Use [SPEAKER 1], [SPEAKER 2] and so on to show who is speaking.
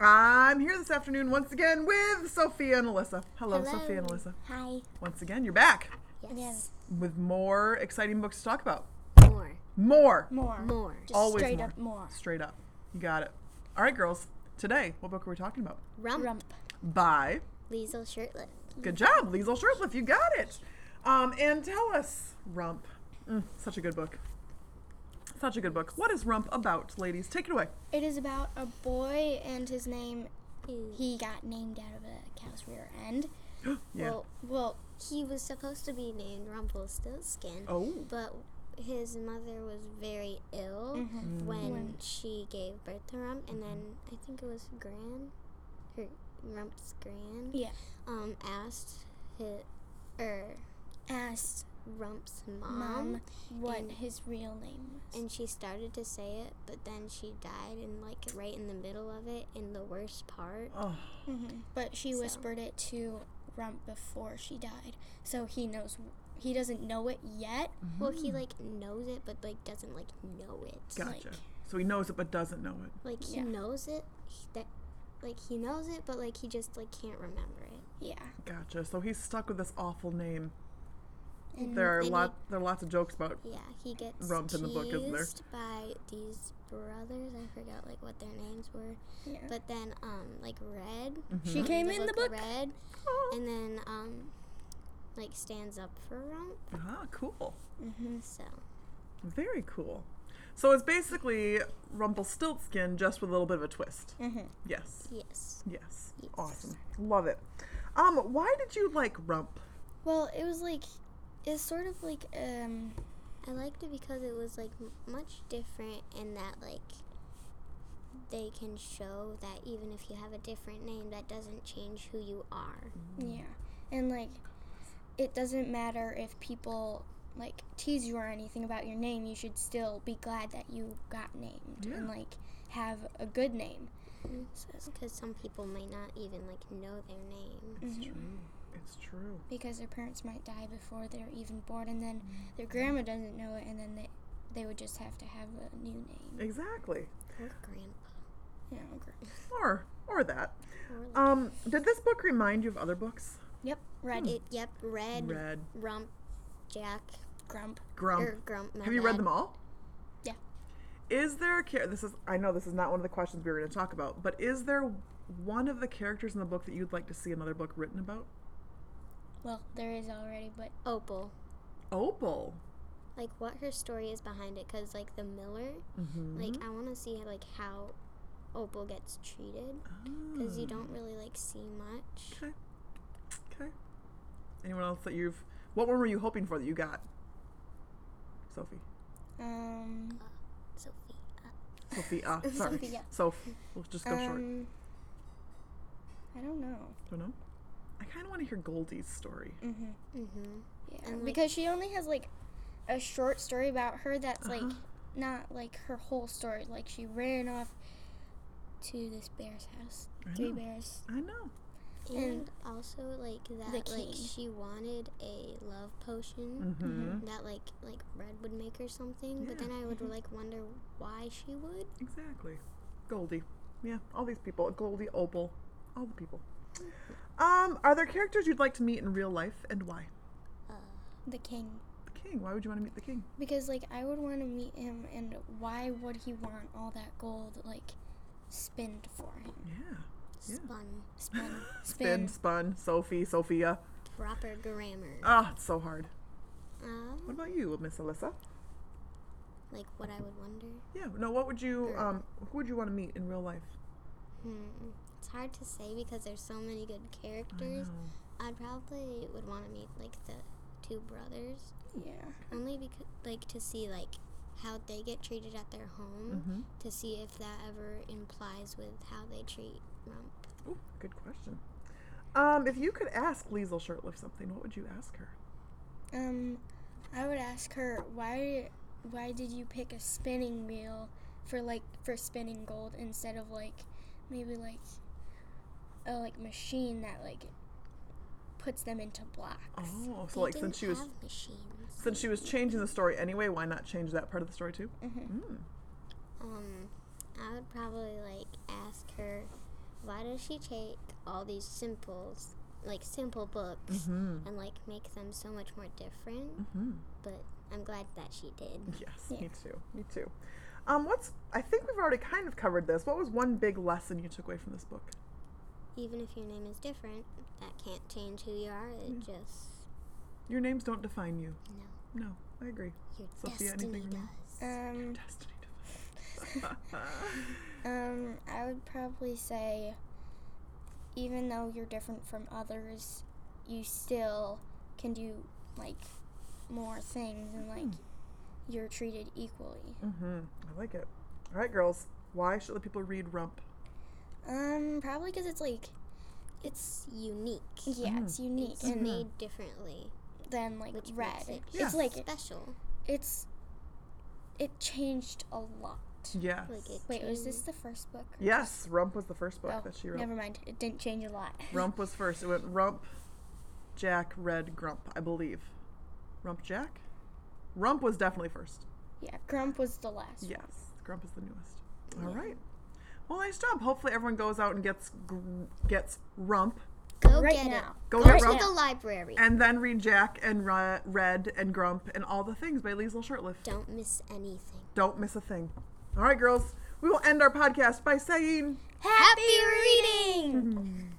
[SPEAKER 1] I'm here this afternoon once again with Sophia and Alyssa. Hello,
[SPEAKER 2] Hello.
[SPEAKER 1] Sophia and Alyssa.
[SPEAKER 2] Hi.
[SPEAKER 1] Once again, you're back
[SPEAKER 2] Yes.
[SPEAKER 1] with more exciting books to talk about.
[SPEAKER 2] More.
[SPEAKER 1] More.
[SPEAKER 3] More.
[SPEAKER 2] More.
[SPEAKER 3] Just
[SPEAKER 1] Always
[SPEAKER 3] straight
[SPEAKER 1] more.
[SPEAKER 3] up more.
[SPEAKER 1] Straight up. You got it. All right, girls. Today, what book are we talking about?
[SPEAKER 2] Rump.
[SPEAKER 3] Rump.
[SPEAKER 1] By.
[SPEAKER 2] Liesl Shurtliff.
[SPEAKER 1] Good job, Liesl Shurtliff. You got it. Um, and tell us, Rump. Mm, such a good book. Such a good book. What is Rump about, ladies? Take it away.
[SPEAKER 3] It is about a boy and his name. He got named out of a cow's rear end.
[SPEAKER 1] yeah.
[SPEAKER 3] Well, well,
[SPEAKER 2] He was supposed to be named Rumpelstiltskin,
[SPEAKER 1] oh.
[SPEAKER 2] but his mother was very ill
[SPEAKER 3] mhm.
[SPEAKER 2] when
[SPEAKER 3] When-
[SPEAKER 2] she gave birth to Rump, and then I think it was Gran, her Rump's Gran,
[SPEAKER 3] yeah.
[SPEAKER 2] um, asked his, er,
[SPEAKER 3] Asked
[SPEAKER 2] Rump's mom,
[SPEAKER 3] mom what
[SPEAKER 2] and-
[SPEAKER 3] his real name was.
[SPEAKER 2] and she started to say it, but then she died, and like right in the middle of it, in the worst part.
[SPEAKER 1] Oh.
[SPEAKER 3] hmm But she
[SPEAKER 2] So-
[SPEAKER 3] whispered it to Rump before she died, so he knows. He doesn't know it yet.
[SPEAKER 2] Well, he like knows it, but like doesn't like know it.
[SPEAKER 1] Gotcha.
[SPEAKER 3] like-
[SPEAKER 1] so he knows it but doesn't know it.
[SPEAKER 2] Like he
[SPEAKER 3] Yeah.
[SPEAKER 2] knows it, he, that like he knows it, but like he just like can't remember it.
[SPEAKER 3] Yeah.
[SPEAKER 1] Gotcha. So he's stuck with this awful name.
[SPEAKER 3] And
[SPEAKER 1] There are
[SPEAKER 2] And he-
[SPEAKER 1] lot. There are lots of jokes about.
[SPEAKER 2] Yeah, he gets
[SPEAKER 1] Rump in the book, isn't there?
[SPEAKER 2] teased by these brothers. I forgot like what their names were,
[SPEAKER 3] yeah.
[SPEAKER 2] but then um like Red.
[SPEAKER 3] she
[SPEAKER 1] Mhm.
[SPEAKER 3] came in the book.
[SPEAKER 2] Red,
[SPEAKER 1] Oh.
[SPEAKER 2] and then um like stands up for Rump.
[SPEAKER 1] Ah, cool.
[SPEAKER 3] hmm
[SPEAKER 2] So
[SPEAKER 1] Very cool. So it's basically Rumpelstiltskin, just with a little bit of a twist.
[SPEAKER 3] hmm
[SPEAKER 1] Yes.
[SPEAKER 2] yes,
[SPEAKER 1] Yes.
[SPEAKER 2] Yes.
[SPEAKER 1] Awesome. Love it. Um, why did you like Rump?
[SPEAKER 3] Well, it was like, it's sort of like um.
[SPEAKER 2] I liked it because it was like m- much different in that like they can show that even if you have a different name, that doesn't change who you are.
[SPEAKER 3] Yeah, and like, it doesn't matter if people like tease you or anything about your name. You should still be glad that you got named and like have a good name. So,
[SPEAKER 2] Because some people might not even like know their name.
[SPEAKER 1] It's
[SPEAKER 3] Mhm.
[SPEAKER 1] true. It's true.
[SPEAKER 3] because their parents might die before they're even born, and then their grandma doesn't know it, and then they they would just have to have a new name.
[SPEAKER 1] Exactly.
[SPEAKER 2] Or grandpa.
[SPEAKER 3] You know, gr-
[SPEAKER 1] Or or that.
[SPEAKER 2] Or
[SPEAKER 1] Um, did this book remind you of other books?
[SPEAKER 3] Yep, red
[SPEAKER 2] it. Yep, red,
[SPEAKER 1] Red,
[SPEAKER 2] rump, jack,
[SPEAKER 3] grump.
[SPEAKER 1] Grump.
[SPEAKER 2] or grump.
[SPEAKER 1] Have you read them all?
[SPEAKER 3] Yeah.
[SPEAKER 1] Is there a character? This is I know this is not one of the questions we were going to talk about, but is there one of the characters in the book that you'd like to see another book written about?
[SPEAKER 3] Well, there is already, but
[SPEAKER 2] Opal.
[SPEAKER 1] Opal.
[SPEAKER 2] Like what her story is behind it, cause like the Miller,
[SPEAKER 1] Mm-hmm.
[SPEAKER 2] like I want to see like how Opal gets treated, cause you don't really like see much.
[SPEAKER 1] Okay. Okay. Anyone else that you've? What one were you hoping for that you got? Sophie.
[SPEAKER 3] um,
[SPEAKER 2] Sophie. Uh,
[SPEAKER 1] Sophie. Ah, sorry.
[SPEAKER 3] Sophia.
[SPEAKER 1] Soph. We'll just go short.
[SPEAKER 3] um, I don't know.
[SPEAKER 1] Don't know. I kind of want to hear Goldie's story.
[SPEAKER 3] Mm-hmm.
[SPEAKER 2] mm-hmm.
[SPEAKER 3] Yeah,
[SPEAKER 2] And, like-
[SPEAKER 3] because she only has like a short story about her that's like
[SPEAKER 1] Uh-huh.
[SPEAKER 3] not like her whole story. Like she ran off to this bear's house.
[SPEAKER 1] I
[SPEAKER 3] Three
[SPEAKER 1] know.
[SPEAKER 3] bears.
[SPEAKER 1] I know.
[SPEAKER 2] And,
[SPEAKER 3] And
[SPEAKER 2] also like that, like she wanted a love potion.
[SPEAKER 1] Mm-hmm.
[SPEAKER 2] that like like red would make or something but then i would like wonder why she would
[SPEAKER 1] Exactly. Goldie. Yeah, all these people. Goldie, Opal, all the people. Um, are there characters you'd like to meet in real life and why?
[SPEAKER 2] uh
[SPEAKER 3] the king.
[SPEAKER 1] The king. Why would you want to meet the king?
[SPEAKER 3] Because like I would want to meet him, and why would he want all that gold like spinned for him?
[SPEAKER 1] Yeah. Yeah.
[SPEAKER 2] spun
[SPEAKER 3] Spun.
[SPEAKER 1] Spin,
[SPEAKER 3] spin.
[SPEAKER 1] spun, Sophie, Sophia.
[SPEAKER 2] proper grammar
[SPEAKER 1] Ah, it's so hard. What
[SPEAKER 2] um
[SPEAKER 1] about you, Miss Alyssa?
[SPEAKER 2] like what i would wonder
[SPEAKER 1] Yeah. No. What would you? Um, who would you want to meet in real life?
[SPEAKER 2] hmm it's hard to say because there's so many good characters i'd probably would want to meet like the two brothers
[SPEAKER 3] Yeah.
[SPEAKER 2] only because like to see like how they get treated at their home
[SPEAKER 1] Mm-hmm.
[SPEAKER 2] to see if that ever implies with how they treat rump
[SPEAKER 1] Ooh, good question. Um, if you could ask Liesl Shurtliff something, what would you ask her?
[SPEAKER 3] Um, I would ask her why. Why did you pick a spinning wheel for like for spinning gold instead of like maybe like a like machine that like puts them into blocks?
[SPEAKER 1] Oh, so
[SPEAKER 2] They
[SPEAKER 1] like since she was
[SPEAKER 2] machines
[SPEAKER 1] since she was changing the story anyway, why not change that part of the story too?
[SPEAKER 3] Mm-hmm.
[SPEAKER 1] Mm.
[SPEAKER 2] Um, I would probably like ask her why does she take all these simples, like simple books,
[SPEAKER 1] Mm-hmm.
[SPEAKER 2] and like make them so much more different?
[SPEAKER 1] Mm-hmm.
[SPEAKER 2] But I'm glad that she did.
[SPEAKER 1] Yes,
[SPEAKER 3] Yeah.
[SPEAKER 1] me too. Me too. Um, what's I think we've already kind of covered this. What was one big lesson you took away from this book?
[SPEAKER 2] Even if your name is different, that can't change who you are. It just
[SPEAKER 1] Your names don't define you.
[SPEAKER 2] no.
[SPEAKER 1] No, I agree.
[SPEAKER 2] Your
[SPEAKER 1] Sophia,
[SPEAKER 2] destiny
[SPEAKER 1] from you?
[SPEAKER 2] does.
[SPEAKER 3] Um,
[SPEAKER 1] Destiny
[SPEAKER 3] um, I would probably say, even though you're different from others, you still can do like more things and like you're treated equally.
[SPEAKER 1] mm-hmm. I like it. All right, girls. Why should the people read Rump?
[SPEAKER 3] Um, probably because it's like,
[SPEAKER 2] It's unique.
[SPEAKER 3] yeah, it's unique
[SPEAKER 2] It's
[SPEAKER 3] and
[SPEAKER 2] made differently,
[SPEAKER 3] than like
[SPEAKER 2] which
[SPEAKER 3] red.
[SPEAKER 2] makes it
[SPEAKER 1] Yeah.
[SPEAKER 3] It's like
[SPEAKER 2] special.
[SPEAKER 3] it's it changed a lot.
[SPEAKER 1] Yes.
[SPEAKER 2] Like
[SPEAKER 3] Wait, was this the first book?
[SPEAKER 1] yes, Rump was the first book
[SPEAKER 3] Oh,
[SPEAKER 1] that she wrote.
[SPEAKER 3] never mind. It didn't change a lot.
[SPEAKER 1] Rump was first. It went Rump, Jack, Red, Grump, I believe. Rump Jack? Rump was definitely first.
[SPEAKER 3] yeah, Grump was the last. one.
[SPEAKER 1] Yes, Grump is the newest. All right. Well, nice job. Hopefully, everyone goes out and gets gr- gets Rump,
[SPEAKER 2] Go
[SPEAKER 3] right
[SPEAKER 2] get
[SPEAKER 3] now.
[SPEAKER 2] it.
[SPEAKER 1] Go
[SPEAKER 2] Go
[SPEAKER 1] get
[SPEAKER 2] to
[SPEAKER 1] Rump.
[SPEAKER 2] the library.
[SPEAKER 1] and then read Jack and Ra- Red and Grump and all the things by Liesl Shurtliff.
[SPEAKER 2] Don't miss anything.
[SPEAKER 1] Don't miss a thing. All right, girls. We will end our podcast by saying.
[SPEAKER 3] Happy reading!